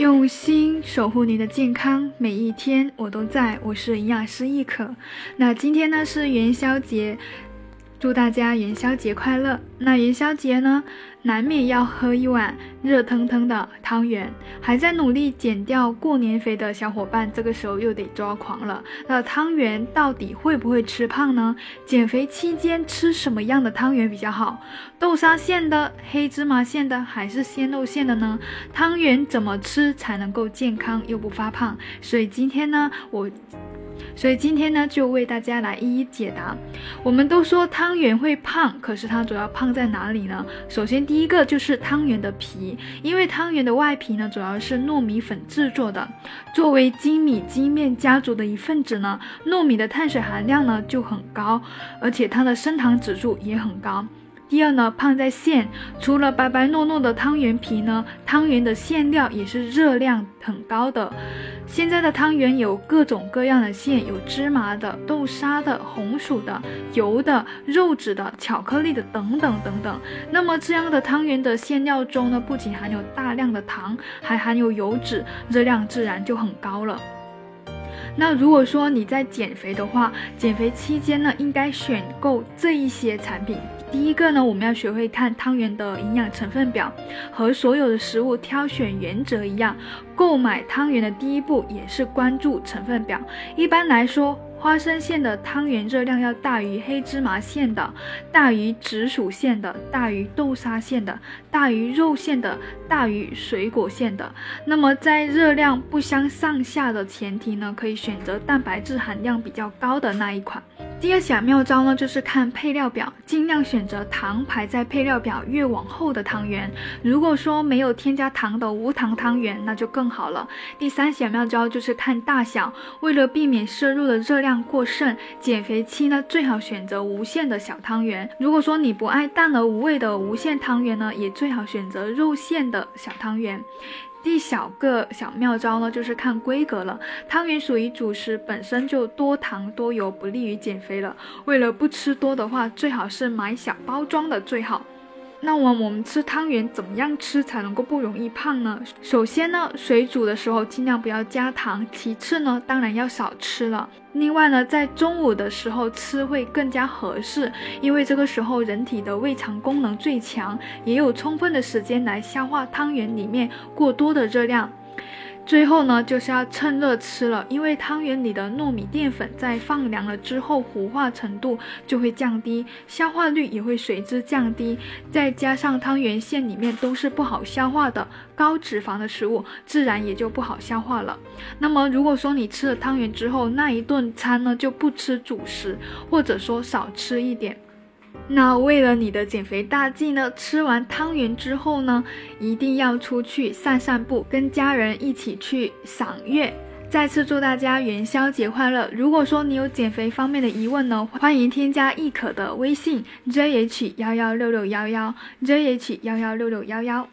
用心守护您的健康，每一天我都在。我是营养师亦可。那今天呢是元宵节。祝大家元宵节快乐！那元宵节呢，难免要喝一碗热腾腾的汤圆。还在努力减掉过年肥的小伙伴，这个时候又得抓狂了。那汤圆到底会不会吃胖呢？减肥期间吃什么样的汤圆比较好？豆沙馅的、黑芝麻馅的，还是鲜肉馅的呢？汤圆怎么吃才能够健康又不发胖？所以今天呢，我。所以今天呢，就为大家来一一解答。我们都说汤圆会胖，可是它主要胖在哪里呢？首先，第一个就是汤圆的皮，因为汤圆的外皮呢，主要是糯米粉制作的。作为精米精面家族的一份子呢，糯米的碳水含量呢就很高，而且它的升糖指数也很高。第二呢，胖在馅，除了白白糯糯的汤圆皮呢，汤圆的馅料也是热量很高的。现在的汤圆有各种各样的馅，有芝麻的、豆沙的、红薯的、油的、肉质的、巧克力的等等等等。那么这样的汤圆的馅料中呢，不仅含有大量的糖，还含有油脂，热量自然就很高了。那如果说你在减肥的话，减肥期间呢，应该选购这一些产品。第一个呢，我们要学会看汤圆的营养成分表，和所有的食物挑选原则一样，购买汤圆的第一步也是关注成分表。一般来说。花生馅的汤圆热量要大于黑芝麻馅的，大于紫薯馅的，大于豆沙馅的，大于肉馅的，大于水果馅的。那么在热量不相上下的前提呢，可以选择蛋白质含量比较高的那一款。第二小妙招呢，就是看配料表，尽量选择糖排在配料表越往后的汤圆。如果说没有添加糖的无糖汤圆，那就更好了。第三小妙招就是看大小，为了避免摄入的热量过剩，减肥期呢最好选择无馅的小汤圆。如果说你不爱淡而无味的无馅汤圆呢，也最好选择肉馅的小汤圆。第小个小妙招呢，就是看规格了。汤圆属于主食，本身就多糖多油，不利于减肥了。为了不吃多的话，最好是买小包装的最好。那么我们吃汤圆怎么样吃才能够不容易胖呢？首先呢，水煮的时候尽量不要加糖。其次呢，当然要少吃了。另外呢，在中午的时候吃会更加合适，因为这个时候人体的胃肠功能最强，也有充分的时间来消化汤圆里面过多的热量。最后呢，就是要趁热吃了，因为汤圆里的糯米淀粉在放凉了之后，糊化程度就会降低，消化率也会随之降低。再加上汤圆馅里面都是不好消化的高脂肪的食物，自然也就不好消化了。那么，如果说你吃了汤圆之后，那一顿餐呢就不吃主食，或者说少吃一点。那为了你的减肥大计呢，吃完汤圆之后呢，一定要出去散散步，跟家人一起去赏月。再次祝大家元宵节快乐！如果说你有减肥方面的疑问呢，欢迎添加亦可的微信 jh 幺幺六六幺幺 jh 幺幺六六幺幺。